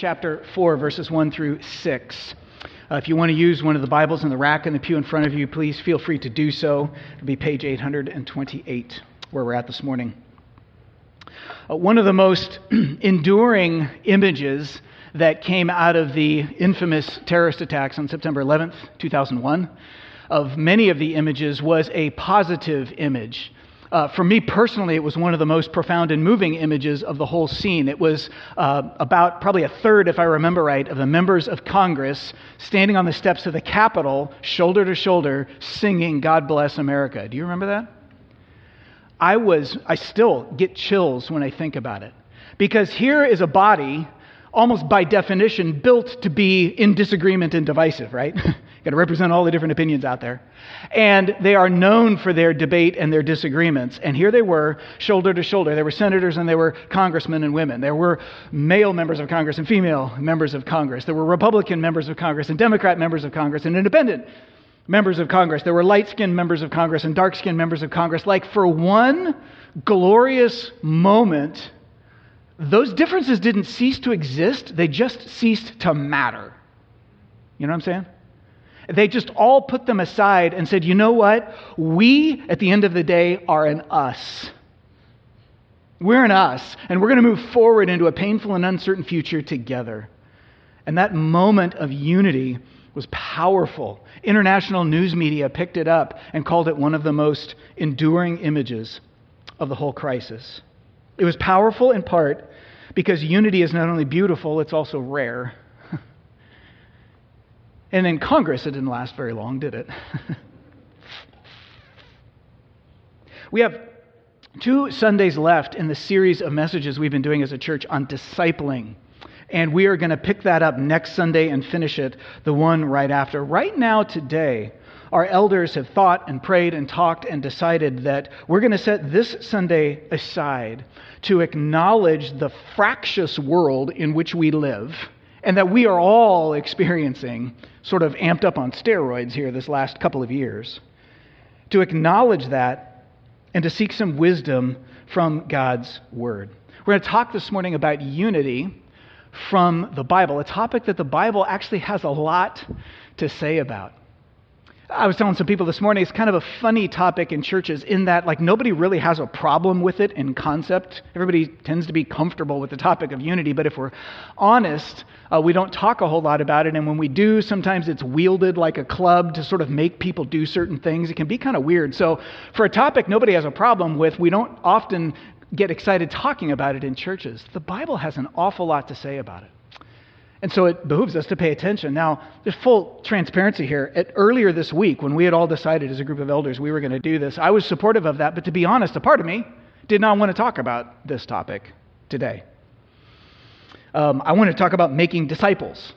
chapter 4, verses 1 through 6. Uh, if you want to use one of the Bibles in the rack in the pew in front of you, please feel free to do so. It'll be page 828, where we're at this morning. Uh, one of the most enduring images that came out of the infamous terrorist attacks on September 11th, 2001, of many of the images was a positive image uh, for me personally, it was one of the most profound and moving images of the whole scene. It was uh, about probably a third, if I remember right, of the members of Congress standing on the steps of the Capitol, shoulder to shoulder, singing God Bless America. Do you remember that? I was, I still get chills when I think about it. Because here is a body almost by definition built to be in disagreement and divisive, right? Got to represent all the different opinions out there. And they are known for their debate and their disagreements. And here they were, shoulder to shoulder. There were senators and there were congressmen and women. There were male members of Congress and female members of Congress. There were Republican members of Congress and Democrat members of Congress and independent members of Congress. There were light skinned members of Congress and dark skinned members of Congress. Like for one glorious moment, those differences didn't cease to exist, they just ceased to matter. You know what I'm saying? They just all put them aside and said, you know what? We, at the end of the day, are an us. We're an us, and we're going to move forward into a painful and uncertain future together. And that moment of unity was powerful. International news media picked it up and called it one of the most enduring images of the whole crisis. It was powerful in part because unity is not only beautiful, it's also rare. And in Congress, it didn't last very long, did it? we have two Sundays left in the series of messages we've been doing as a church on discipling. And we are going to pick that up next Sunday and finish it the one right after. Right now, today, our elders have thought and prayed and talked and decided that we're going to set this Sunday aside to acknowledge the fractious world in which we live and that we are all experiencing sort of amped up on steroids here this last couple of years. To acknowledge that and to seek some wisdom from God's Word. We're going to talk this morning about unity from the Bible, a topic that the Bible actually has a lot to say about. I was telling some people this morning, it's kind of a funny topic in churches in that, like, nobody really has a problem with it in concept. Everybody tends to be comfortable with the topic of unity, but if we're honest, uh, we don't talk a whole lot about it. And when we do, sometimes it's wielded like a club to sort of make people do certain things. It can be kind of weird. So, for a topic nobody has a problem with, we don't often get excited talking about it in churches. The Bible has an awful lot to say about it. And so it behooves us to pay attention. Now, there's full transparency here. At, earlier this week, when we had all decided as a group of elders we were going to do this, I was supportive of that. But to be honest, a part of me did not want to talk about this topic today. Um, I want to talk about making disciples,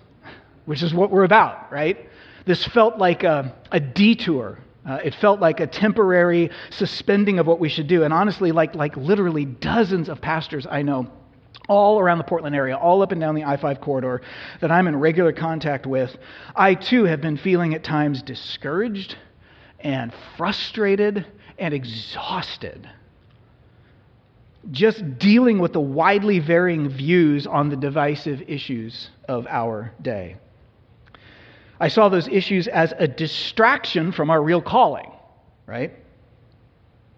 which is what we're about, right? This felt like a, a detour. Uh, it felt like a temporary suspending of what we should do. And honestly, like, like literally dozens of pastors I know all around the Portland area, all up and down the I 5 corridor that I'm in regular contact with, I too have been feeling at times discouraged and frustrated and exhausted. Just dealing with the widely varying views on the divisive issues of our day. I saw those issues as a distraction from our real calling, right?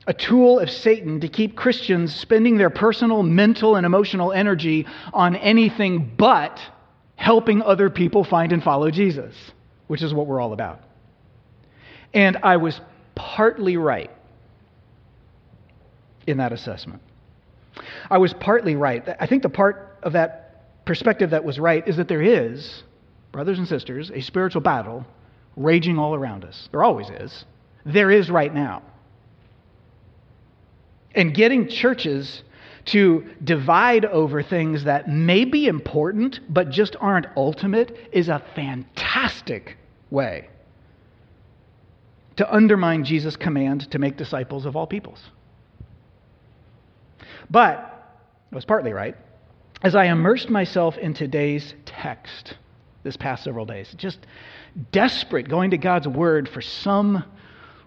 A tool of Satan to keep Christians spending their personal, mental, and emotional energy on anything but helping other people find and follow Jesus, which is what we're all about. And I was partly right in that assessment. I was partly right. I think the part of that perspective that was right is that there is, brothers and sisters, a spiritual battle raging all around us. There always is. There is right now. And getting churches to divide over things that may be important but just aren't ultimate is a fantastic way to undermine Jesus' command to make disciples of all peoples. But I was partly right. As I immersed myself in today's text this past several days, just desperate going to God's word for some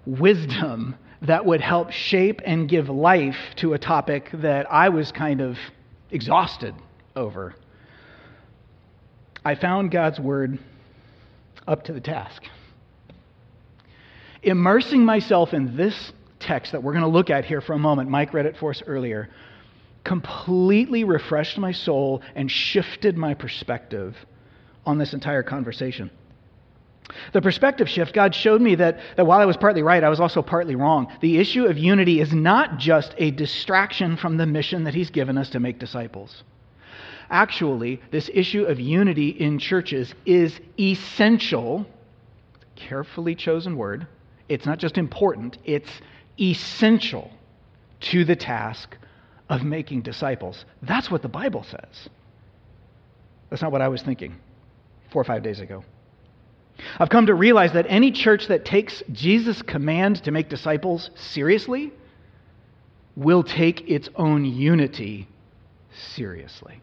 wisdom that would help shape and give life to a topic that I was kind of exhausted over. I found God's word up to the task. Immersing myself in this text that we're going to look at here for a moment, Mike read it for us earlier, completely refreshed my soul and shifted my perspective on this entire conversation. The perspective shift, God showed me that, that while I was partly right, I was also partly wrong. The issue of unity is not just a distraction from the mission that He's given us to make disciples. Actually, this issue of unity in churches is essential, carefully chosen word. It's not just important, it's essential to the task of making disciples. That's what the Bible says. That's not what I was thinking four or five days ago. I've come to realize that any church that takes Jesus' command to make disciples seriously will take its own unity seriously.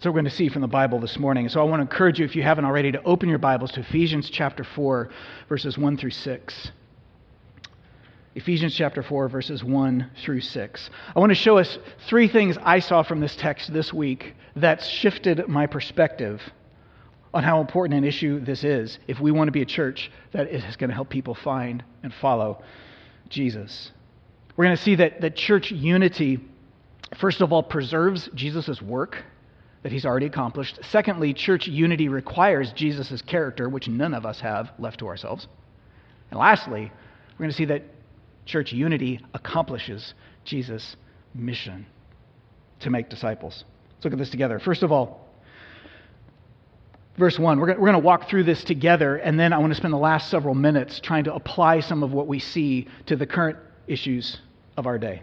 So we're going to see from the Bible this morning. So I want to encourage you, if you haven't already, to open your Bibles to Ephesians chapter 4, verses 1 through 6. Ephesians chapter 4, verses 1 through 6. I want to show us three things I saw from this text this week that shifted my perspective on how important an issue this is if we want to be a church that is going to help people find and follow Jesus. We're going to see that, that church unity, first of all, preserves Jesus' work that he's already accomplished. Secondly, church unity requires Jesus' character, which none of us have left to ourselves. And lastly, we're going to see that church unity accomplishes Jesus' mission to make disciples. Let's look at this together. First of all, verse 1. We're going to walk through this together, and then I want to spend the last several minutes trying to apply some of what we see to the current issues of our day.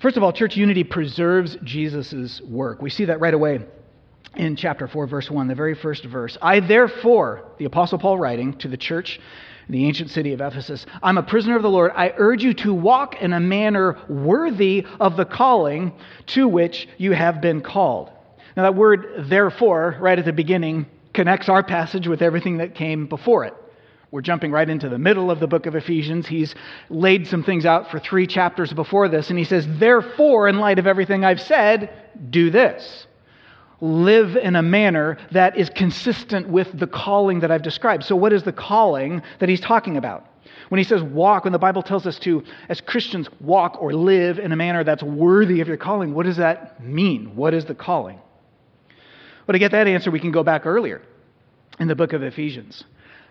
First of all, church unity preserves Jesus' work. We see that right away in chapter 4, verse 1, the very first verse. I, therefore, the Apostle Paul writing to the church in the ancient city of Ephesus, I'm a prisoner of the Lord. I urge you to walk in a manner worthy of the calling to which you have been called now, that word therefore, right at the beginning, connects our passage with everything that came before it. We're jumping right into the middle of the book of Ephesians. He's laid some things out for three chapters before this, and he says, Therefore, in light of everything I've said, do this. Live in a manner that is consistent with the calling that I've described. So, what is the calling that he's talking about? When he says walk, when the Bible tells us to, as Christians, walk or live in a manner that's worthy of your calling, what does that mean? What is the calling? Well, to get that answer, we can go back earlier in the book of Ephesians.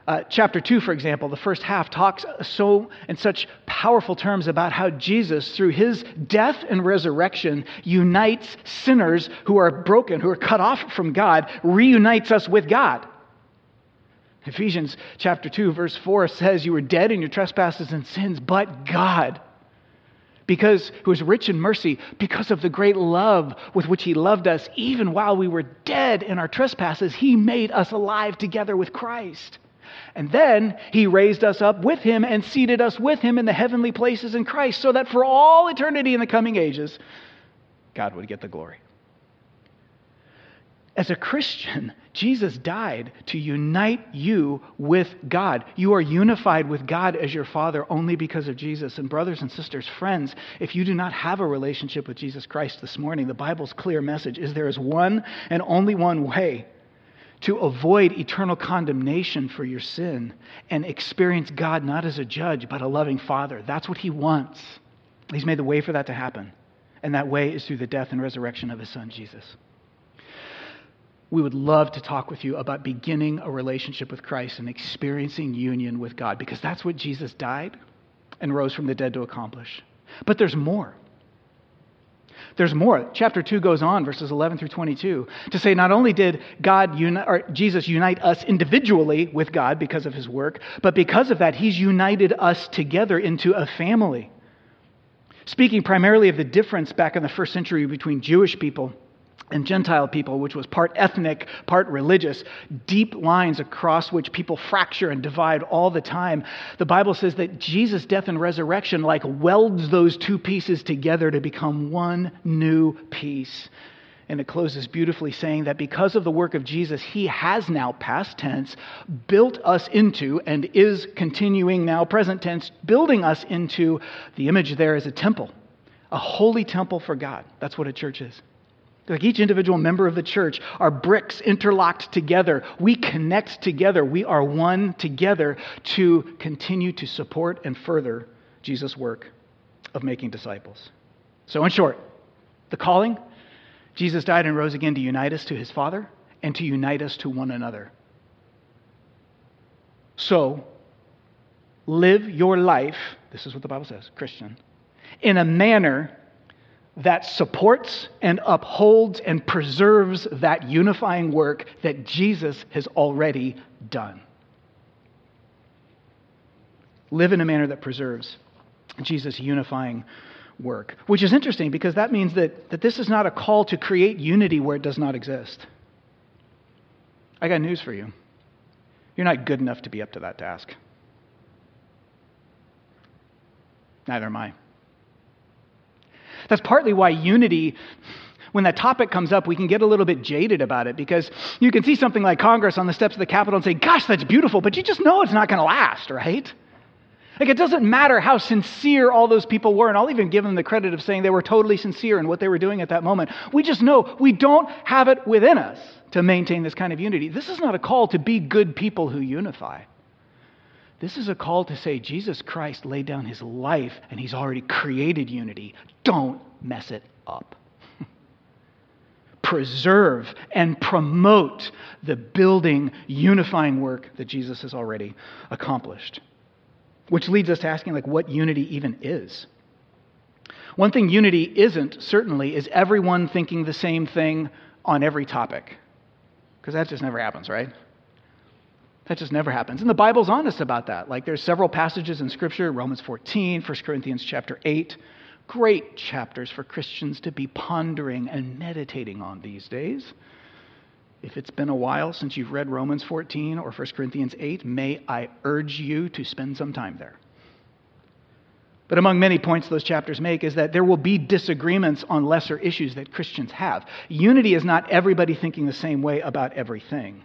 Uh, chapter 2, for example, the first half talks so in such powerful terms about how Jesus, through his death and resurrection, unites sinners who are broken, who are cut off from God, reunites us with God. Ephesians chapter 2, verse 4 says, You were dead in your trespasses and sins, but God because who is rich in mercy because of the great love with which he loved us even while we were dead in our trespasses he made us alive together with Christ. And then he raised us up with him and seated us with him in the heavenly places in Christ so that for all eternity in the coming ages God would get the glory as a Christian, Jesus died to unite you with God. You are unified with God as your Father only because of Jesus. And, brothers and sisters, friends, if you do not have a relationship with Jesus Christ this morning, the Bible's clear message is there is one and only one way to avoid eternal condemnation for your sin and experience God not as a judge, but a loving Father. That's what He wants. He's made the way for that to happen. And that way is through the death and resurrection of His Son, Jesus we would love to talk with you about beginning a relationship with Christ and experiencing union with God because that's what Jesus died and rose from the dead to accomplish. But there's more. There's more. Chapter 2 goes on, verses 11 through 22, to say not only did God uni- or Jesus unite us individually with God because of his work, but because of that, he's united us together into a family. Speaking primarily of the difference back in the first century between Jewish people and Gentile people, which was part ethnic, part religious, deep lines across which people fracture and divide all the time. The Bible says that Jesus' death and resurrection like welds those two pieces together to become one new piece. And it closes beautifully saying that because of the work of Jesus, he has now, past tense, built us into, and is continuing now, present tense, building us into the image there is a temple, a holy temple for God. That's what a church is. Like each individual member of the church are bricks interlocked together. We connect together. We are one together to continue to support and further Jesus' work of making disciples. So, in short, the calling Jesus died and rose again to unite us to his Father and to unite us to one another. So, live your life, this is what the Bible says, Christian, in a manner that supports and upholds and preserves that unifying work that Jesus has already done. Live in a manner that preserves Jesus' unifying work, which is interesting because that means that, that this is not a call to create unity where it does not exist. I got news for you. You're not good enough to be up to that task. Neither am I. That's partly why unity, when that topic comes up, we can get a little bit jaded about it because you can see something like Congress on the steps of the Capitol and say, gosh, that's beautiful, but you just know it's not going to last, right? Like, it doesn't matter how sincere all those people were, and I'll even give them the credit of saying they were totally sincere in what they were doing at that moment. We just know we don't have it within us to maintain this kind of unity. This is not a call to be good people who unify. This is a call to say Jesus Christ laid down his life and he's already created unity. Don't mess it up. Preserve and promote the building, unifying work that Jesus has already accomplished. Which leads us to asking, like, what unity even is. One thing unity isn't, certainly, is everyone thinking the same thing on every topic. Because that just never happens, right? That just never happens. And the Bible's honest about that. Like there's several passages in Scripture, Romans 14, 1 Corinthians chapter 8, great chapters for Christians to be pondering and meditating on these days. If it's been a while since you've read Romans 14 or 1 Corinthians 8, may I urge you to spend some time there. But among many points those chapters make is that there will be disagreements on lesser issues that Christians have. Unity is not everybody thinking the same way about everything.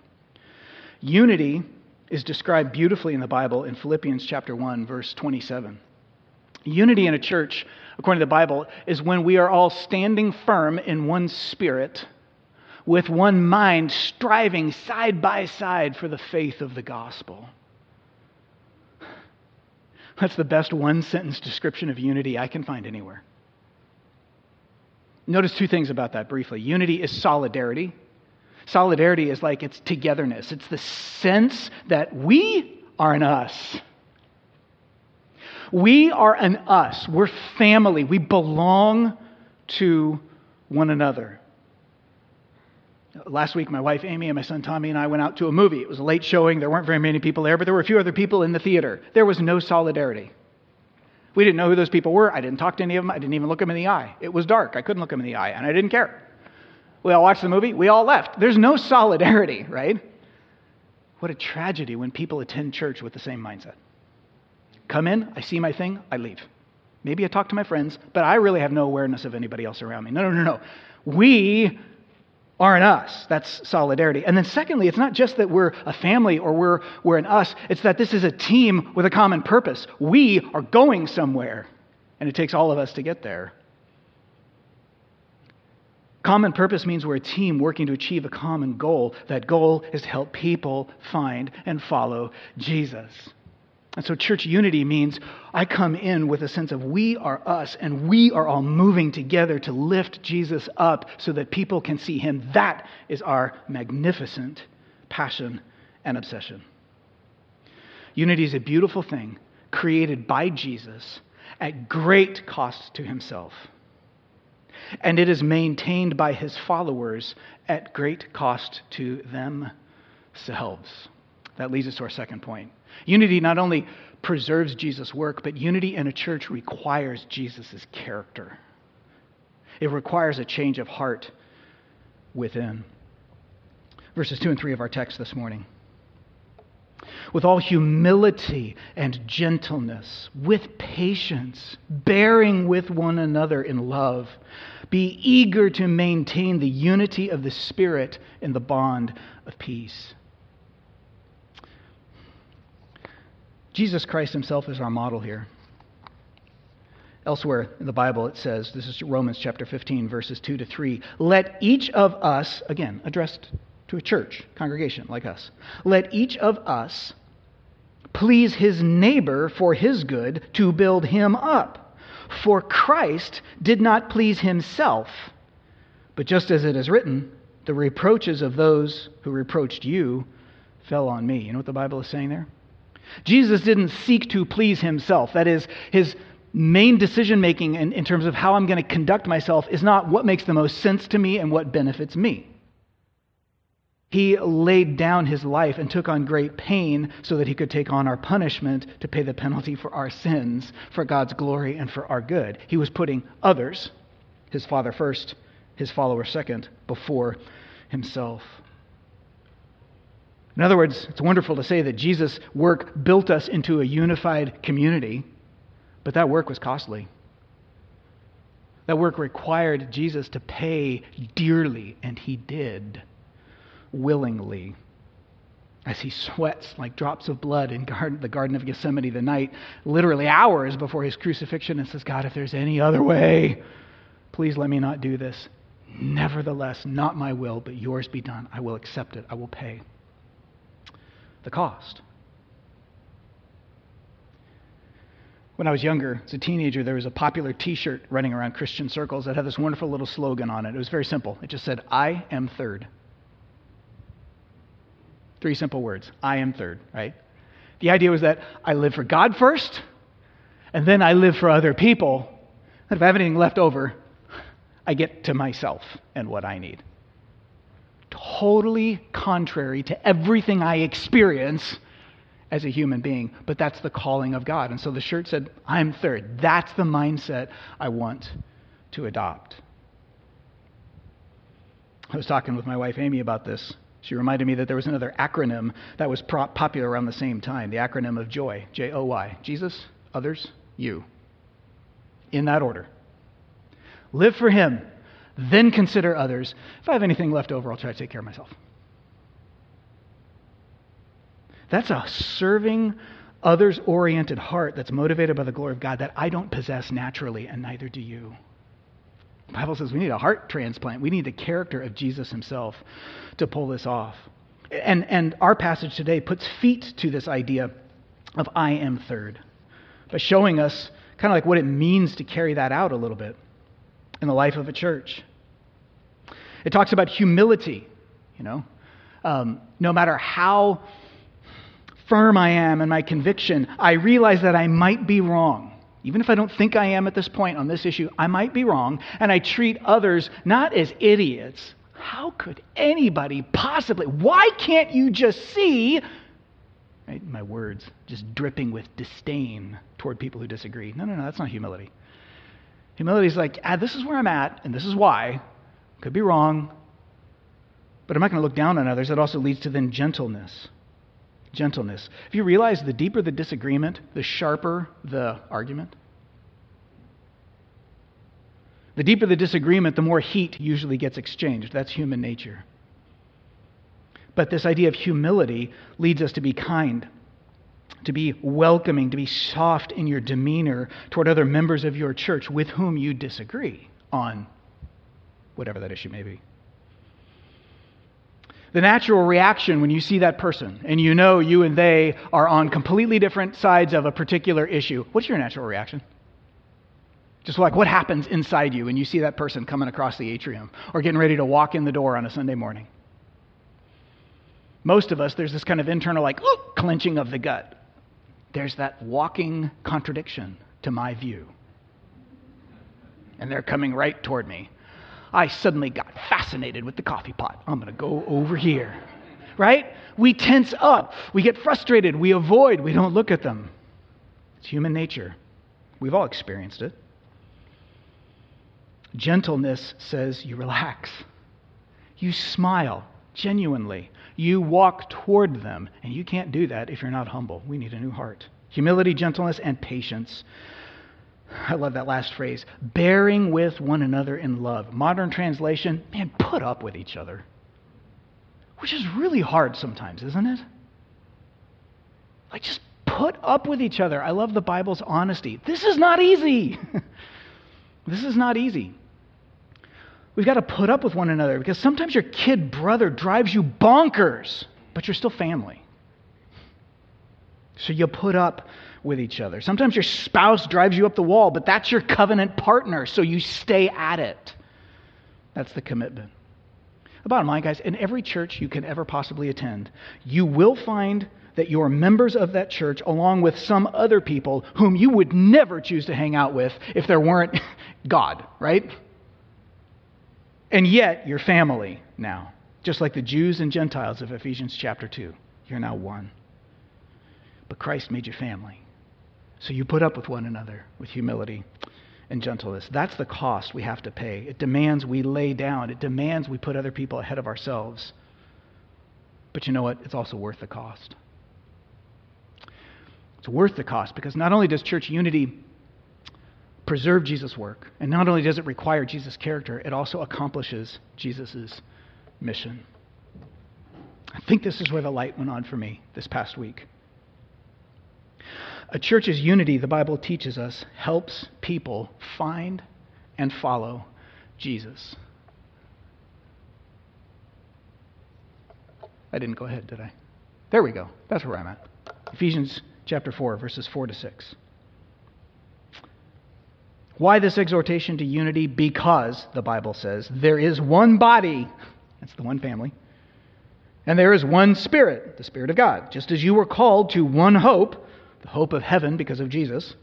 Unity is described beautifully in the Bible in Philippians chapter 1 verse 27. Unity in a church, according to the Bible, is when we are all standing firm in one spirit with one mind striving side by side for the faith of the gospel. That's the best one sentence description of unity I can find anywhere. Notice two things about that briefly. Unity is solidarity. Solidarity is like it's togetherness, it's the sense that we are an us. We are an us. We're family. We belong to one another. Last week, my wife Amy and my son Tommy and I went out to a movie. It was a late showing. There weren't very many people there, but there were a few other people in the theater. There was no solidarity. We didn't know who those people were. I didn't talk to any of them. I didn't even look them in the eye. It was dark. I couldn't look them in the eye, and I didn't care. We all watched the movie, we all left. There's no solidarity, right? What a tragedy when people attend church with the same mindset. Come in, I see my thing, I leave. Maybe I talk to my friends, but I really have no awareness of anybody else around me. No, no, no, no. We are an us. That's solidarity. And then, secondly, it's not just that we're a family or we're, we're an us, it's that this is a team with a common purpose. We are going somewhere, and it takes all of us to get there. Common purpose means we're a team working to achieve a common goal. That goal is to help people find and follow Jesus. And so, church unity means I come in with a sense of we are us and we are all moving together to lift Jesus up so that people can see him. That is our magnificent passion and obsession. Unity is a beautiful thing created by Jesus at great cost to himself and it is maintained by his followers at great cost to themselves. That leads us to our second point. Unity not only preserves Jesus' work, but unity in a church requires Jesus' character. It requires a change of heart within. Verses 2 and 3 of our text this morning with all humility and gentleness, with patience, bearing with one another in love. Be eager to maintain the unity of the Spirit in the bond of peace. Jesus Christ himself is our model here. Elsewhere in the Bible, it says, this is Romans chapter 15, verses 2 to 3. Let each of us, again, addressed to a church, congregation like us, let each of us please his neighbor for his good to build him up. For Christ did not please himself, but just as it is written, the reproaches of those who reproached you fell on me. You know what the Bible is saying there? Jesus didn't seek to please himself. That is, his main decision making in, in, terms of how I'm going to conduct myself is not what makes the most sense to me and what benefits me. He laid down his life and took on great pain so that he could take on our punishment to pay the penalty for our sins, for God's glory, and for our good. He was putting others, his father first, his follower second, before himself. In other words, it's wonderful to say that Jesus' work built us into a unified community, but that work was costly. That work required Jesus to pay dearly, and he did willingly. As he sweats like drops of blood in the Garden of Gethsemane the night, literally hours before his crucifixion, and says, God, if there's any other way, please let me not do this. Nevertheless, not my will, but yours be done. I will accept it. I will pay the cost. When I was younger, as a teenager, there was a popular t shirt running around Christian circles that had this wonderful little slogan on it. It was very simple. It just said, I am third. Three simple words I am third, right? The idea was that I live for God first, and then I live for other people. And if I have anything left over, I get to myself and what I need totally contrary to everything I experience as a human being, but that's the calling of God. And so the shirt said, I'm third. That's the mindset I want to adopt. I was talking with my wife Amy about this. She reminded me that there was another acronym that was popular around the same time the acronym of JOY, J O Y. Jesus, others, you. In that order. Live for Him, then consider others. If I have anything left over, I'll try to take care of myself. That's a serving, others oriented heart that's motivated by the glory of God that I don't possess naturally, and neither do you. Bible says we need a heart transplant. We need the character of Jesus himself to pull this off. And, and our passage today puts feet to this idea of I am third by showing us kind of like what it means to carry that out a little bit in the life of a church. It talks about humility, you know. Um, no matter how firm I am in my conviction, I realize that I might be wrong. Even if I don't think I am at this point on this issue, I might be wrong, and I treat others not as idiots. How could anybody possibly? Why can't you just see? Right, my words just dripping with disdain toward people who disagree. No, no, no, that's not humility. Humility is like, ah, this is where I'm at, and this is why. Could be wrong, but I'm not going to look down on others. That also leads to then gentleness. Gentleness. If you realize the deeper the disagreement, the sharper the argument. The deeper the disagreement, the more heat usually gets exchanged. That's human nature. But this idea of humility leads us to be kind, to be welcoming, to be soft in your demeanor toward other members of your church with whom you disagree on whatever that issue may be. The natural reaction when you see that person and you know you and they are on completely different sides of a particular issue, what's your natural reaction? Just like what happens inside you when you see that person coming across the atrium or getting ready to walk in the door on a Sunday morning? Most of us, there's this kind of internal, like, oh, clenching of the gut. There's that walking contradiction to my view. And they're coming right toward me. I suddenly got fascinated with the coffee pot. I'm going to go over here. Right? We tense up. We get frustrated. We avoid. We don't look at them. It's human nature. We've all experienced it. Gentleness says you relax. You smile genuinely. You walk toward them. And you can't do that if you're not humble. We need a new heart. Humility, gentleness, and patience I love that last phrase bearing with one another in love. Modern translation, man, put up with each other. Which is really hard sometimes, isn't it? Like, just put up with each other. I love the Bible's honesty. This is not easy. this is not easy. We've got to put up with one another because sometimes your kid brother drives you bonkers, but you're still family. So you put up with each other. Sometimes your spouse drives you up the wall, but that's your covenant partner, so you stay at it. That's the commitment. The bottom line, guys, in every church you can ever possibly attend, you will find that you're members of that church along with some other people whom you would never choose to hang out with if there weren't God, right? And yet, you're family now, just like the Jews and Gentiles of Ephesians chapter 2. You're now one. But Christ made you family. So you put up with one another with humility and gentleness. That's the cost we have to pay. It demands we lay down, it demands we put other people ahead of ourselves. But you know what? It's also worth the cost. It's worth the cost because not only does church unity preserve Jesus' work, and not only does it require Jesus' character, it also accomplishes Jesus' mission. I think this is where the light went on for me this past week. A church's unity, the Bible teaches us, helps people find and follow Jesus. I didn't go ahead, did I? There we go. That's where I'm at. Ephesians chapter 4, verses 4 to 6. Why this exhortation to unity? Because, the Bible says, there is one body, that's the one family, and there is one Spirit, the Spirit of God. Just as you were called to one hope, the hope of heaven because of Jesus,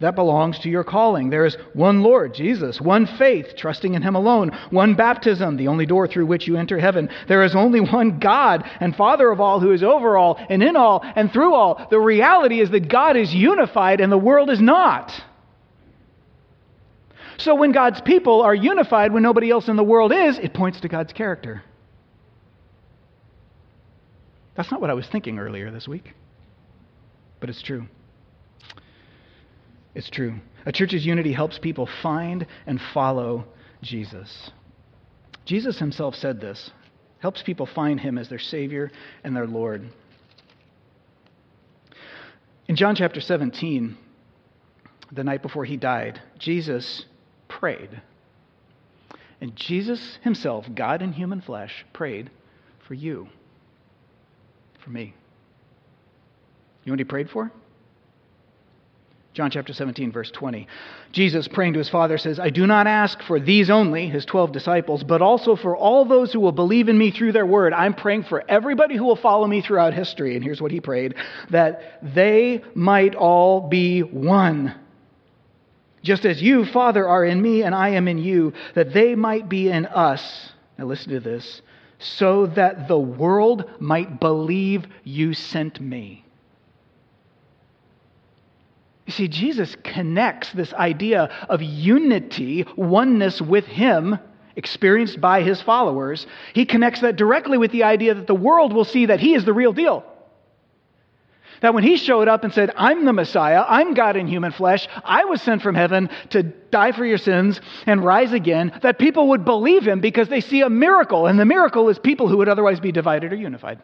that belongs to your calling. There is one Lord, Jesus, one faith, trusting in Him alone, one baptism, the only door through which you enter heaven. There is only one God and Father of all, who is over all and in all and through all. The reality is that God is unified and the world is not. So when God's people are unified when nobody else in the world is, it points to God's character. That's not what I was thinking earlier this week but it's true. It's true. A church's unity helps people find and follow Jesus. Jesus himself said this helps people find him as their Savior and their Lord. In John chapter 17, the night before he died, Jesus prayed. And Jesus himself, God in human flesh, prayed for you, for me. You know what he prayed for? John chapter 17, verse 20. Jesus, praying to his Father, says, I do not ask for these only, his 12 disciples, but also for all those who will believe in me through their word. I'm praying for everybody who will follow me throughout history. And here's what he prayed that they might all be one. Just as you, Father, are in me and I am in you, that they might be in us. Now listen to this so that the world might believe you sent me. You see, Jesus connects this idea of unity, oneness with Him, experienced by His followers. He connects that directly with the idea that the world will see that He is the real deal. That when He showed up and said, I'm the Messiah, I'm God in human flesh, I was sent from heaven to die for your sins and rise again, that people would believe Him because they see a miracle, and the miracle is people who would otherwise be divided or unified.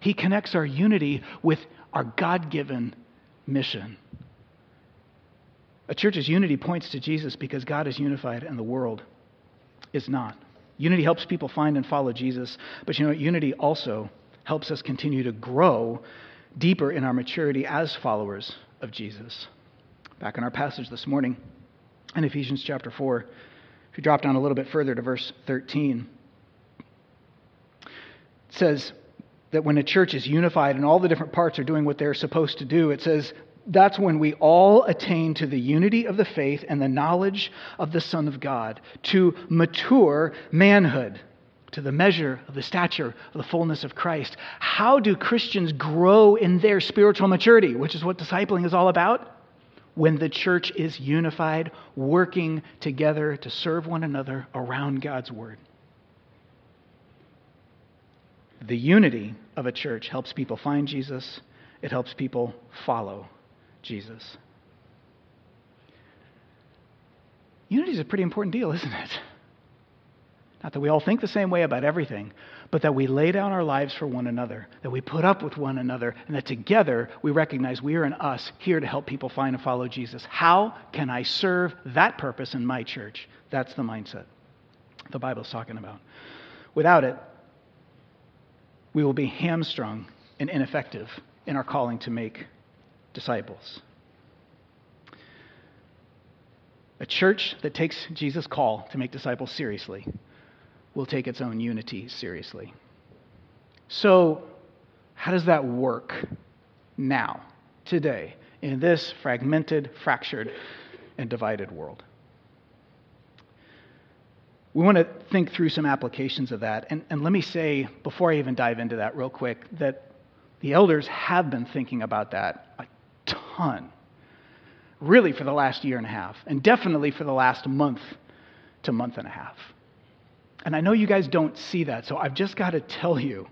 He connects our unity with our God given mission. A church's unity points to Jesus because God is unified and the world is not. Unity helps people find and follow Jesus, but you know, unity also helps us continue to grow deeper in our maturity as followers of Jesus. Back in our passage this morning in Ephesians chapter 4, if you drop down a little bit further to verse 13, it says, that when a church is unified and all the different parts are doing what they're supposed to do, it says that's when we all attain to the unity of the faith and the knowledge of the Son of God, to mature manhood, to the measure of the stature of the fullness of Christ. How do Christians grow in their spiritual maturity, which is what discipling is all about? When the church is unified, working together to serve one another around God's word. The unity of a church helps people find Jesus, it helps people follow Jesus. Unity is a pretty important deal, isn't it? Not that we all think the same way about everything, but that we lay down our lives for one another, that we put up with one another, and that together we recognize we are in us here to help people find and follow Jesus. How can I serve that purpose in my church? That's the mindset the Bible's talking about. Without it, we will be hamstrung and ineffective in our calling to make disciples. A church that takes Jesus' call to make disciples seriously will take its own unity seriously. So, how does that work now, today, in this fragmented, fractured, and divided world? We want to think through some applications of that. And, and let me say, before I even dive into that, real quick, that the elders have been thinking about that a ton, really, for the last year and a half, and definitely for the last month to month and a half. And I know you guys don't see that, so I've just got to tell you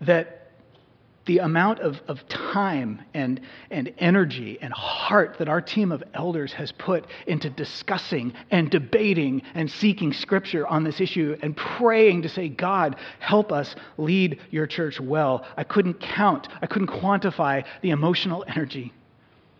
that the amount of, of time and, and energy and heart that our team of elders has put into discussing and debating and seeking scripture on this issue and praying to say, God, help us lead your church well. I couldn't count, I couldn't quantify the emotional energy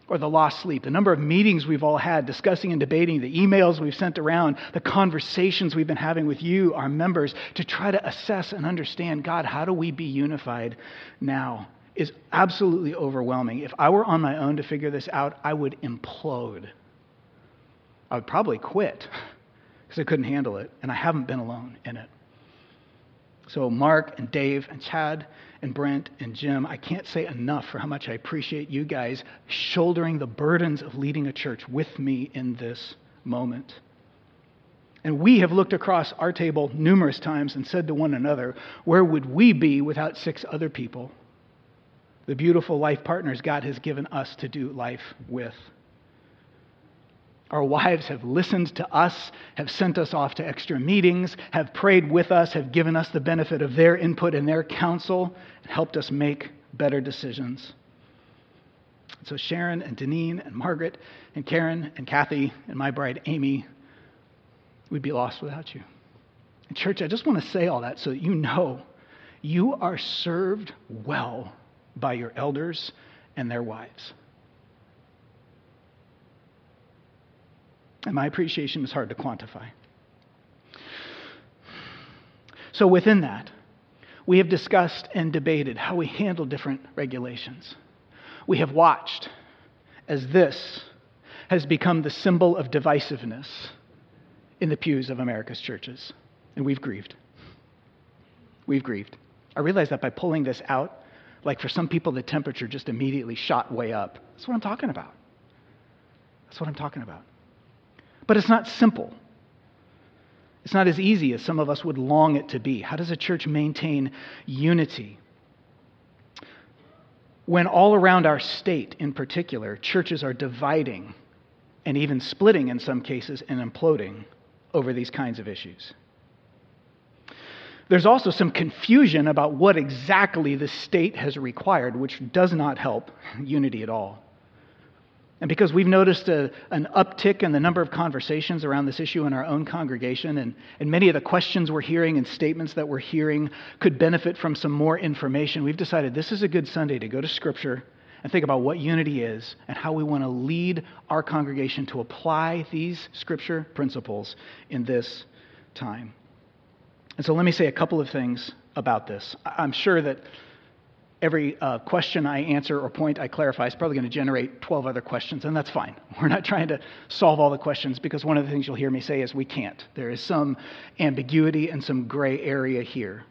or the lost sleep, the number of meetings we've all had discussing and debating, the emails we've sent around, the conversations we've been having with you, our members, to try to assess and understand God, how do we be unified now? Is absolutely overwhelming. If I were on my own to figure this out, I would implode. I would probably quit because I couldn't handle it, and I haven't been alone in it. So, Mark and Dave and Chad and Brent and Jim, I can't say enough for how much I appreciate you guys shouldering the burdens of leading a church with me in this moment. And we have looked across our table numerous times and said to one another, Where would we be without six other people? The beautiful life partners God has given us to do life with. Our wives have listened to us, have sent us off to extra meetings, have prayed with us, have given us the benefit of their input and their counsel, and helped us make better decisions. So, Sharon and Deneen and Margaret and Karen and Kathy and my bride Amy, we'd be lost without you. And, church, I just want to say all that so that you know you are served well by your elders and their wives. And my appreciation is hard to quantify. So, within that, we have discussed and debated how we handle different regulations. We have watched as this has become the symbol of divisiveness in the pews of America's churches. And we've grieved. We've grieved. I realize that by pulling this out, like for some people, the temperature just immediately shot way up. That's what I'm talking about. That's what I'm talking about. But it's not simple. It's not as easy as some of us would long it to be. How does a church maintain unity? When all around our state, in particular, churches are dividing and even splitting in some cases and imploding over these kinds of issues. There's also some confusion about what exactly the state has required, which does not help unity at all. And because we've noticed a, an uptick in the number of conversations around this issue in our own congregation, and, and many of the questions we're hearing and statements that we're hearing could benefit from some more information, we've decided this is a good Sunday to go to Scripture and think about what unity is and how we want to lead our congregation to apply these Scripture principles in this time. And so let me say a couple of things about this. I'm sure that every uh, question I answer or point I clarify is probably going to generate 12 other questions, and that's fine. We're not trying to solve all the questions because one of the things you'll hear me say is we can't. There is some ambiguity and some gray area here.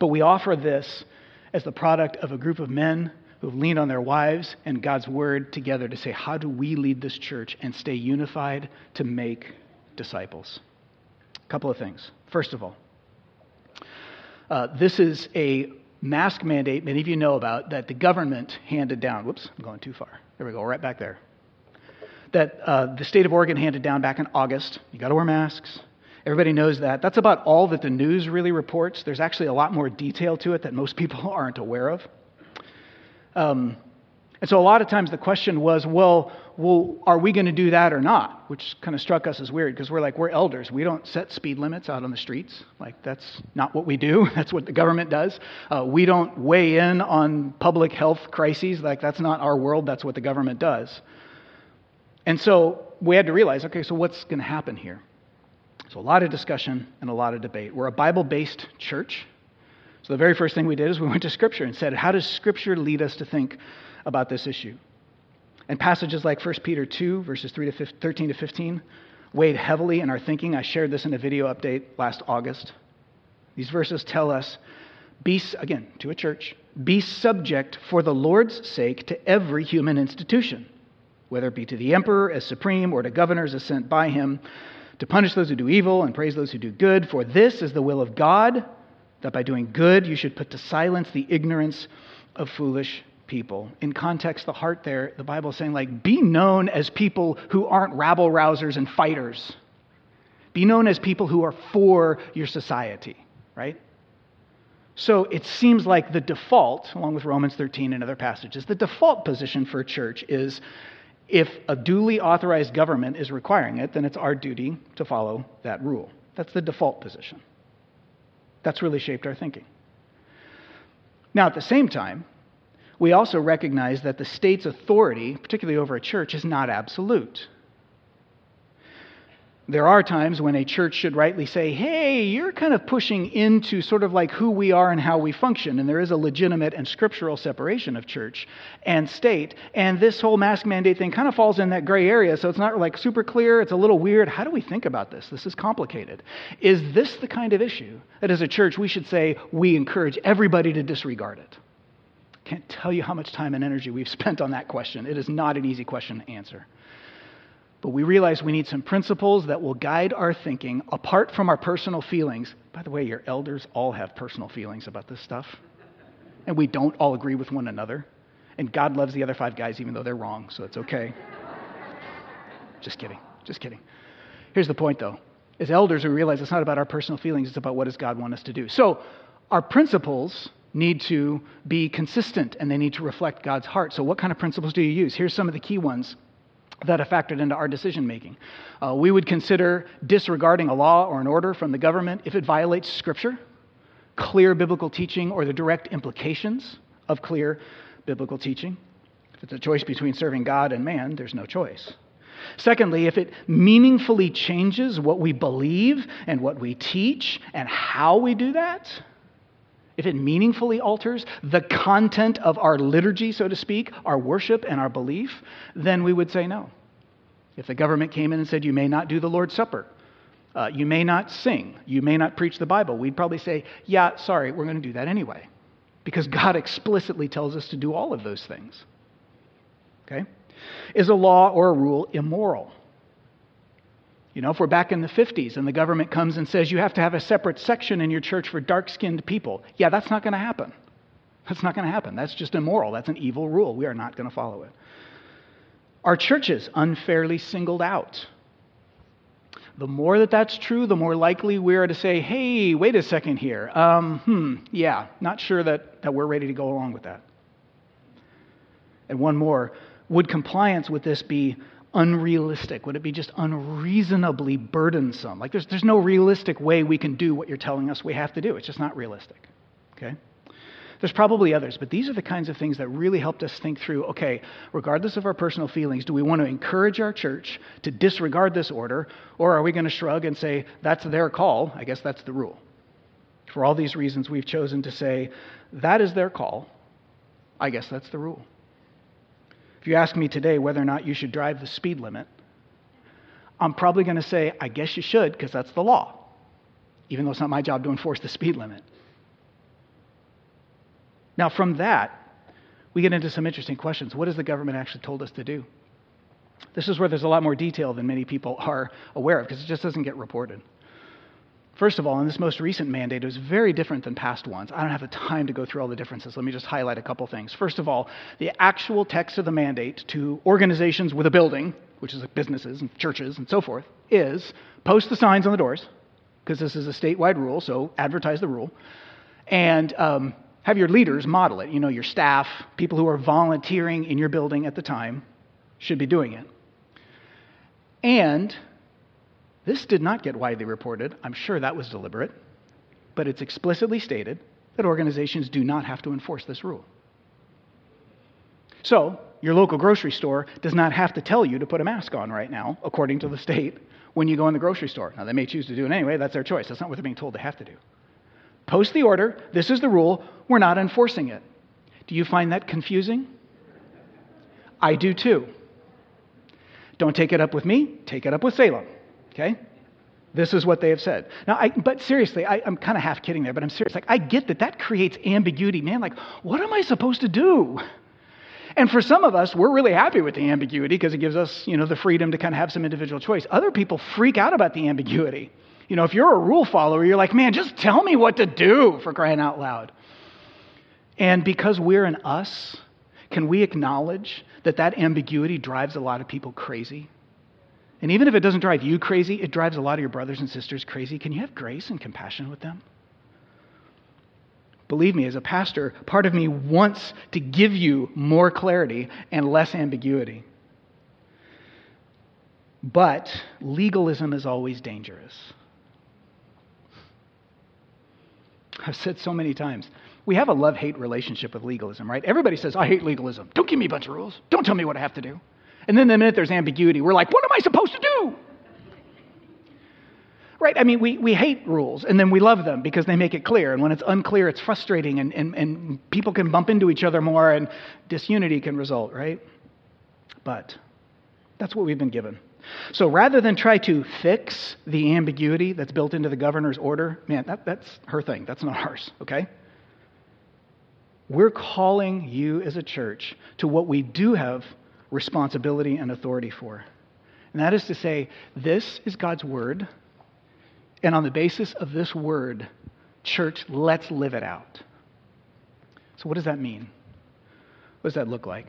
But we offer this as the product of a group of men who've leaned on their wives and God's word together to say, how do we lead this church and stay unified to make disciples? A couple of things. First of all, uh, this is a mask mandate many of you know about that the government handed down. Whoops, I'm going too far. There we go, right back there. That uh, the state of Oregon handed down back in August. You got to wear masks. Everybody knows that. That's about all that the news really reports. There's actually a lot more detail to it that most people aren't aware of. Um, And so a lot of times the question was, well, well are we going to do that or not? Which kind of struck us as weird because we're like, we're elders. We don't set speed limits out on the streets. Like, that's not what we do. That's what the government does. Uh, we don't weigh in on public health crises. Like, that's not our world. That's what the government does. And so we had to realize okay, so what's going to happen here? So, a lot of discussion and a lot of debate. We're a Bible based church. So, the very first thing we did is we went to Scripture and said, How does Scripture lead us to think about this issue? And passages like 1 Peter 2, verses 3 to 13 to 15, weighed heavily in our thinking. I shared this in a video update last August. These verses tell us, be, again, to a church, be subject for the Lord's sake to every human institution, whether it be to the emperor as supreme or to governors as sent by him, to punish those who do evil and praise those who do good. For this is the will of God, that by doing good you should put to silence the ignorance of foolish people. In context, the heart there, the Bible is saying, like, be known as people who aren't rabble rousers and fighters. Be known as people who are for your society, right? So it seems like the default, along with Romans 13 and other passages, the default position for a church is if a duly authorized government is requiring it, then it's our duty to follow that rule. That's the default position. That's really shaped our thinking. Now, at the same time, we also recognize that the state's authority, particularly over a church, is not absolute. There are times when a church should rightly say, hey, you're kind of pushing into sort of like who we are and how we function. And there is a legitimate and scriptural separation of church and state. And this whole mask mandate thing kind of falls in that gray area. So it's not like super clear. It's a little weird. How do we think about this? This is complicated. Is this the kind of issue that as a church we should say we encourage everybody to disregard it? Can't tell you how much time and energy we've spent on that question. It is not an easy question to answer. But we realize we need some principles that will guide our thinking apart from our personal feelings. By the way, your elders all have personal feelings about this stuff. And we don't all agree with one another. And God loves the other five guys even though they're wrong, so it's okay. just kidding. Just kidding. Here's the point though. As elders, we realize it's not about our personal feelings, it's about what does God want us to do. So, our principles need to be consistent and they need to reflect God's heart. So, what kind of principles do you use? Here's some of the key ones that have factored into our decision making. Uh, we would consider disregarding a law or an order from the government if it violates Scripture, clear biblical teaching, or the direct implications of clear biblical teaching. If it's a choice between serving God and man, there's no choice. Secondly, if it meaningfully changes what we believe and what we teach and how we do that, if it meaningfully alters the content of our liturgy, so to speak, our worship and our belief, then we would say no. If the government came in and said, you may not do the Lord's Supper, uh, you may not sing, you may not preach the Bible, we'd probably say, yeah, sorry, we're going to do that anyway. Because God explicitly tells us to do all of those things. Okay? Is a law or a rule immoral? You know, if we're back in the 50s and the government comes and says you have to have a separate section in your church for dark skinned people, yeah, that's not going to happen. That's not going to happen. That's just immoral. That's an evil rule. We are not going to follow it. Are churches unfairly singled out? The more that that's true, the more likely we are to say, hey, wait a second here. Um, hmm, yeah, not sure that, that we're ready to go along with that. And one more would compliance with this be unrealistic? Would it be just unreasonably burdensome? Like, there's, there's no realistic way we can do what you're telling us we have to do. It's just not realistic. Okay? There's probably others, but these are the kinds of things that really helped us think through okay, regardless of our personal feelings, do we want to encourage our church to disregard this order, or are we going to shrug and say, that's their call? I guess that's the rule. For all these reasons, we've chosen to say, that is their call. I guess that's the rule. If you ask me today whether or not you should drive the speed limit, I'm probably going to say, I guess you should because that's the law, even though it's not my job to enforce the speed limit. Now, from that, we get into some interesting questions. What has the government actually told us to do? This is where there's a lot more detail than many people are aware of because it just doesn't get reported. First of all, in this most recent mandate, it was very different than past ones. I don't have the time to go through all the differences. Let me just highlight a couple things. First of all, the actual text of the mandate to organizations with a building, which is like businesses and churches and so forth, is post the signs on the doors, because this is a statewide rule, so advertise the rule, and um, have your leaders model it. You know, your staff, people who are volunteering in your building at the time should be doing it. And this did not get widely reported. I'm sure that was deliberate. But it's explicitly stated that organizations do not have to enforce this rule. So, your local grocery store does not have to tell you to put a mask on right now, according to the state, when you go in the grocery store. Now, they may choose to do it anyway. That's their choice. That's not what they're being told they have to do. Post the order. This is the rule. We're not enforcing it. Do you find that confusing? I do too. Don't take it up with me, take it up with Salem. Okay? This is what they have said. Now, I, but seriously, I, am kind of half kidding there, but I'm serious. Like, I get that that creates ambiguity. Man, like, what am I supposed to do? And for some of us, we're really happy with the ambiguity because it gives us, you know, the freedom to kind of have some individual choice. Other people freak out about the ambiguity. You know, if you're a rule follower, you're like, man, just tell me what to do for crying out loud. And because we're an us, can we acknowledge that that ambiguity drives a lot of people crazy? And even if it doesn't drive you crazy, it drives a lot of your brothers and sisters crazy. Can you have grace and compassion with them? Believe me, as a pastor, part of me wants to give you more clarity and less ambiguity. But legalism is always dangerous. I've said so many times, we have a love hate relationship with legalism, right? Everybody says, I hate legalism. Don't give me a bunch of rules. Don't tell me what I have to do. And then the minute there's ambiguity, we're like, what am I supposed to do? Right? I mean, we, we hate rules and then we love them because they make it clear. And when it's unclear, it's frustrating and, and, and people can bump into each other more and disunity can result, right? But that's what we've been given. So rather than try to fix the ambiguity that's built into the governor's order, man, that, that's her thing. That's not ours, okay? We're calling you as a church to what we do have responsibility and authority for. And that is to say, this is God's word. And on the basis of this word, church, let's live it out. So, what does that mean? What does that look like?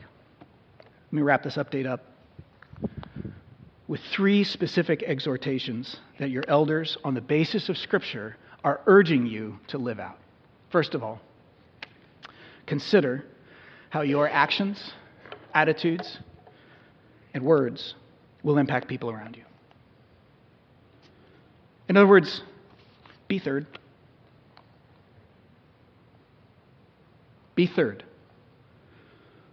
Let me wrap this update up with three specific exhortations that your elders, on the basis of Scripture, are urging you to live out. First of all, consider how your actions, attitudes, and words will impact people around you. In other words, be third. Be third.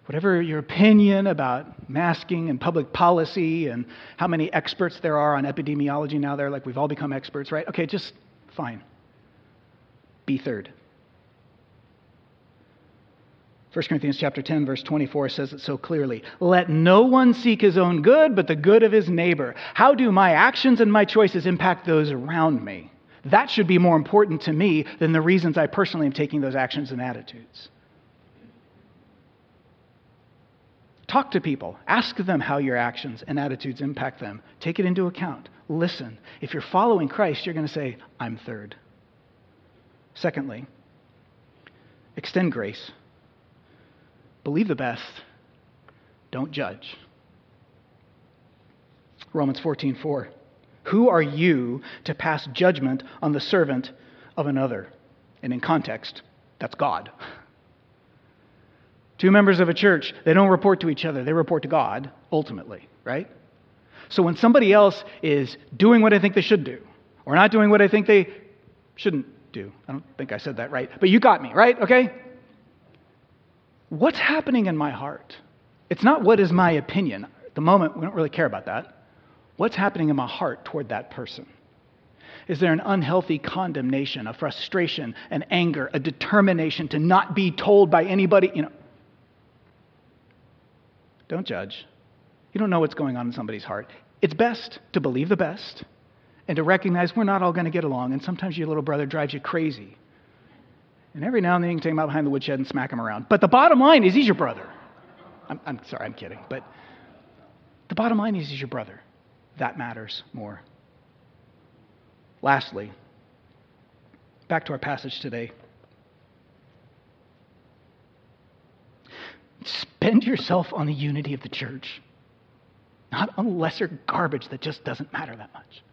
Whatever your opinion about masking and public policy and how many experts there are on epidemiology now, they're like, we've all become experts, right? Okay, just fine. Be third. 1 Corinthians chapter 10 verse 24 says it so clearly. Let no one seek his own good but the good of his neighbor. How do my actions and my choices impact those around me? That should be more important to me than the reasons I personally am taking those actions and attitudes. Talk to people. Ask them how your actions and attitudes impact them. Take it into account. Listen. If you're following Christ, you're going to say, I'm third. Secondly, extend grace. Believe the best. Don't judge. Romans 14, 4. Who are you to pass judgment on the servant of another? And in context, that's God. Two members of a church, they don't report to each other, they report to God, ultimately, right? So when somebody else is doing what I think they should do, or not doing what I think they shouldn't do, I don't think I said that right, but you got me, right? Okay? What's happening in my heart? It's not what is my opinion. At the moment, we don't really care about that. What's happening in my heart toward that person? Is there an unhealthy condemnation, a frustration, an anger, a determination to not be told by anybody? You know, don't judge. You don't know what's going on in somebody's heart. It's best to believe the best and to recognize we're not all going to get along, and sometimes your little brother drives you crazy. And every now and then you can take him out behind the woodshed and smack him around. But the bottom line is he's your brother. I'm, I'm sorry, I'm kidding. But the bottom line is he's your brother. That matters more. Lastly, back to our passage today. Spend yourself on the unity of the church, not on lesser garbage that just doesn't matter that much.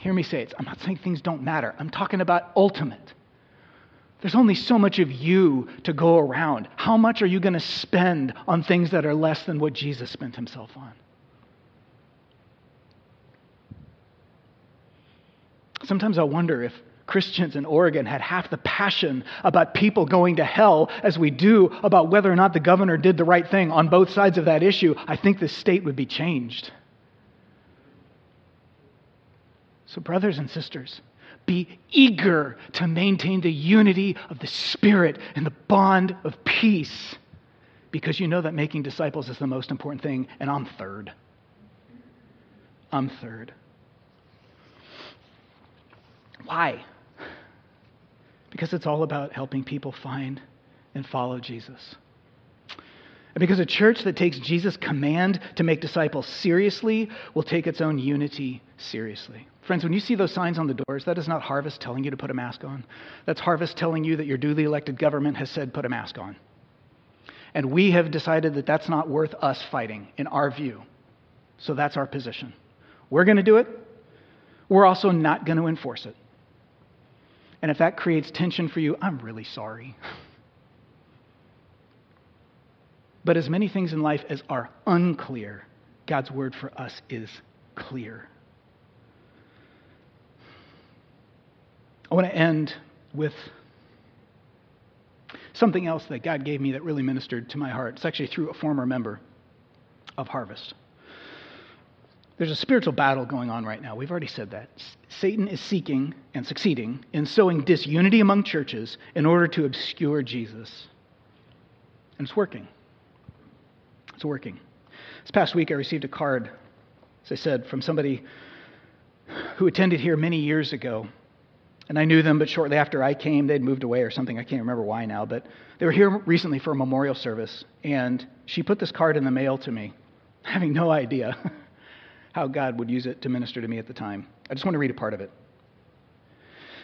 Hear me say it. I'm not saying things don't matter. I'm talking about ultimate. There's only so much of you to go around. How much are you going to spend on things that are less than what Jesus spent himself on? Sometimes I wonder if Christians in Oregon had half the passion about people going to hell as we do about whether or not the governor did the right thing on both sides of that issue, I think the state would be changed. So, brothers and sisters, be eager to maintain the unity of the Spirit and the bond of peace because you know that making disciples is the most important thing, and I'm third. I'm third. Why? Because it's all about helping people find and follow Jesus. And because a church that takes Jesus' command to make disciples seriously will take its own unity seriously. Friends, when you see those signs on the doors, that is not Harvest telling you to put a mask on. That's Harvest telling you that your duly elected government has said put a mask on. And we have decided that that's not worth us fighting, in our view. So that's our position. We're going to do it. We're also not going to enforce it. And if that creates tension for you, I'm really sorry. But as many things in life as are unclear, God's word for us is clear. I want to end with something else that God gave me that really ministered to my heart. It's actually through a former member of Harvest. There's a spiritual battle going on right now. We've already said that. Satan is seeking and succeeding in sowing disunity among churches in order to obscure Jesus. And it's working. It's working. This past week, I received a card, as I said, from somebody who attended here many years ago. And I knew them, but shortly after I came, they'd moved away or something. I can't remember why now, but they were here recently for a memorial service. And she put this card in the mail to me, having no idea how God would use it to minister to me at the time. I just want to read a part of it.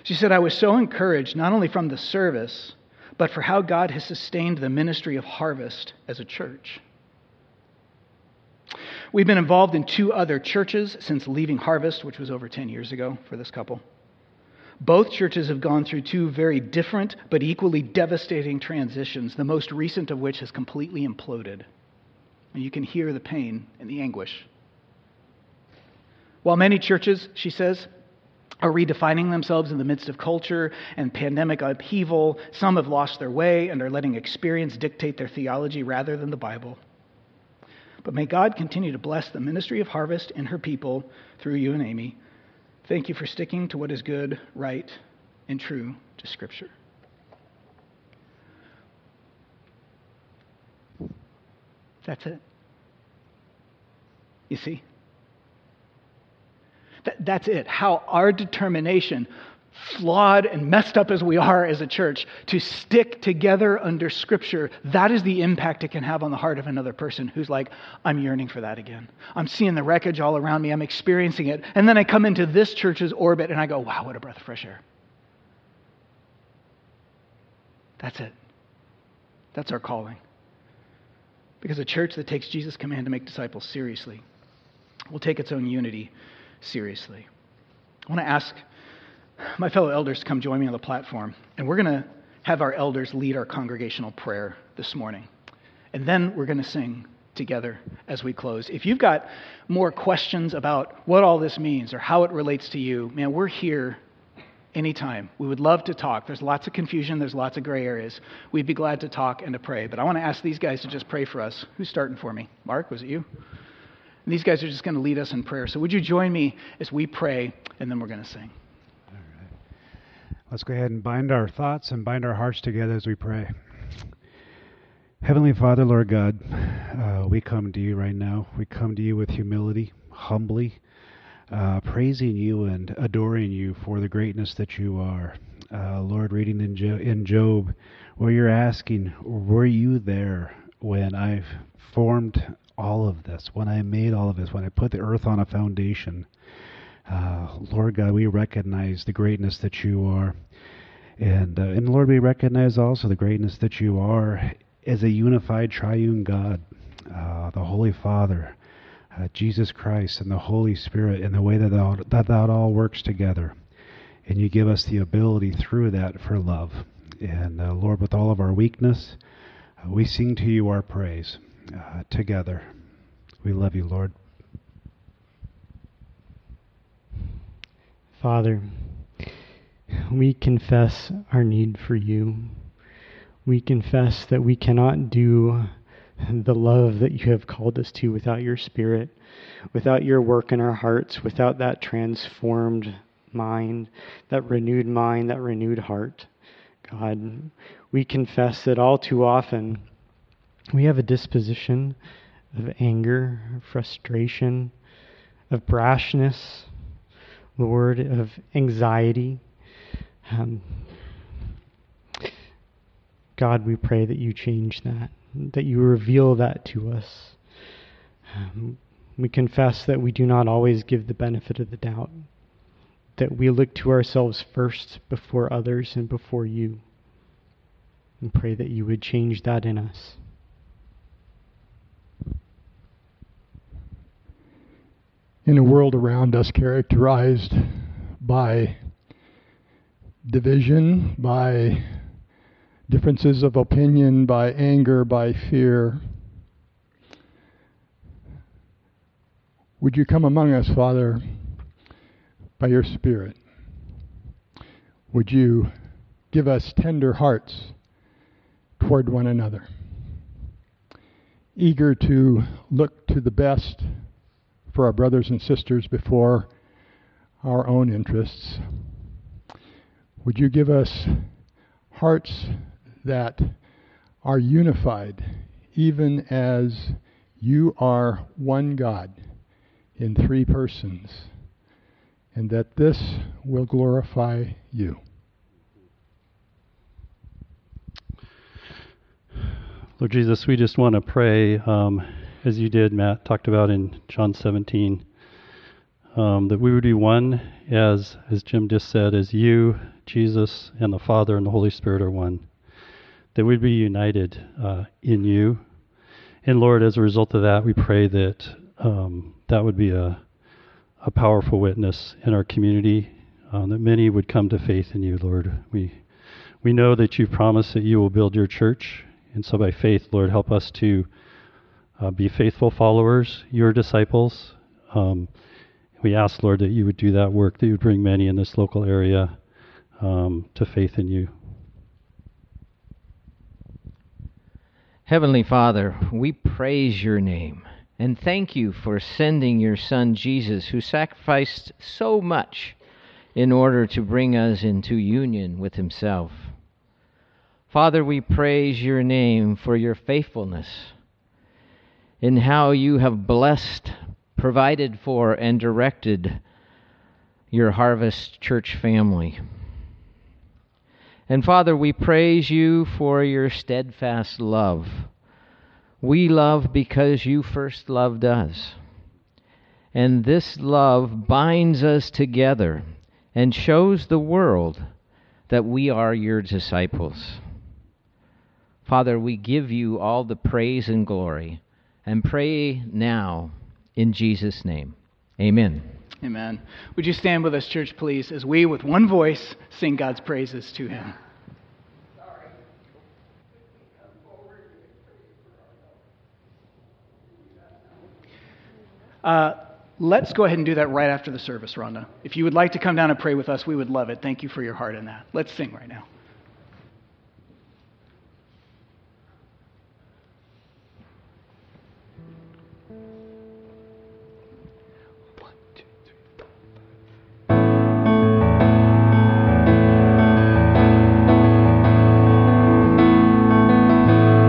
She said, I was so encouraged, not only from the service, but for how God has sustained the ministry of harvest as a church. We've been involved in two other churches since leaving Harvest, which was over 10 years ago for this couple. Both churches have gone through two very different but equally devastating transitions, the most recent of which has completely imploded. And you can hear the pain and the anguish while many churches, she says, are redefining themselves in the midst of culture and pandemic upheaval, some have lost their way and are letting experience dictate their theology rather than the Bible. But may God continue to bless the ministry of harvest and her people through you and Amy. Thank you for sticking to what is good, right, and true to Scripture. That's it. You see? Th- that's it. How our determination, flawed and messed up as we are as a church, to stick together under Scripture, that is the impact it can have on the heart of another person who's like, I'm yearning for that again. I'm seeing the wreckage all around me, I'm experiencing it. And then I come into this church's orbit and I go, wow, what a breath of fresh air. That's it. That's our calling. Because a church that takes Jesus' command to make disciples seriously will take its own unity seriously. I want to ask my fellow elders come join me on the platform, and we're going to have our elders lead our congregational prayer this morning. And then we're going to sing together as we close. If you've got more questions about what all this means or how it relates to you, man, we're here anytime. We would love to talk. There's lots of confusion, there's lots of gray areas. We'd be glad to talk and to pray. But I want to ask these guys to just pray for us. Who's starting for me? Mark, was it you? And these guys are just going to lead us in prayer. So would you join me as we pray, and then we're going to sing. Let's go ahead and bind our thoughts and bind our hearts together as we pray. Heavenly Father, Lord God, uh, we come to you right now. We come to you with humility, humbly, uh, praising you and adoring you for the greatness that you are. Uh, Lord, reading in, jo- in Job, where you're asking, were you there when I formed all of this, when I made all of this, when I put the earth on a foundation, uh, Lord God, we recognize the greatness that you are. And, uh, and Lord, we recognize also the greatness that you are as a unified triune God, uh, the Holy Father, uh, Jesus Christ, and the Holy Spirit, in the way that that, that all works together. And you give us the ability through that for love. And uh, Lord, with all of our weakness, we sing to you our praise together. We love you, Lord. Father, we confess our need for you. We confess that we cannot do the love that you have called us to without your Spirit, without your work in our hearts, without that transformed mind, that renewed mind, that renewed heart. God, we confess that all too often we have a disposition of anger, frustration, of brashness, Lord, of anxiety. Um, God, we pray that you change that, that you reveal that to us. Um, we confess that we do not always give the benefit of the doubt, that we look to ourselves first before others and before you. And pray that you would change that in us. In a world around us characterized by division, by differences of opinion, by anger, by fear. Would you come among us, Father, by your Spirit? Would you give us tender hearts toward one another, eager to look to the best for our brothers and sisters before our own interests. Would you give us hearts that are unified, even as you are one God in three persons, and that this will glorify you? Lord Jesus, we just want to pray um, as you did, Matt talked about in John 17, um, that we would be one, as as Jim just said, as you, Jesus, and the Father and the Holy Spirit are one. That we'd be united uh, in you, and Lord, as a result of that, we pray that um, that would be a a powerful witness in our community, um, that many would come to faith in you, Lord. We we know that you've promised that you will build your church, and so by faith, Lord, help us to uh, be faithful followers, your disciples. Um, we ask, Lord, that you would do that work, that you would bring many in this local area um, to faith in you. Heavenly Father, we praise your name and thank you for sending your Son Jesus, who sacrificed so much in order to bring us into union with himself. Father, we praise your name for your faithfulness in how you have blessed, provided for, and directed your Harvest Church family. And Father, we praise you for your steadfast love. We love because you first loved us. And this love binds us together and shows the world that we are your disciples. Father, we give you all the praise and glory and pray now in Jesus' name. Amen. Amen. Would you stand with us, church, please, as we, with one voice, sing God's praises to him? Uh, let's go ahead and do that right after the service, Rhonda. If you would like to come down and pray with us, we would love it. Thank you for your heart in that. Let's sing right now.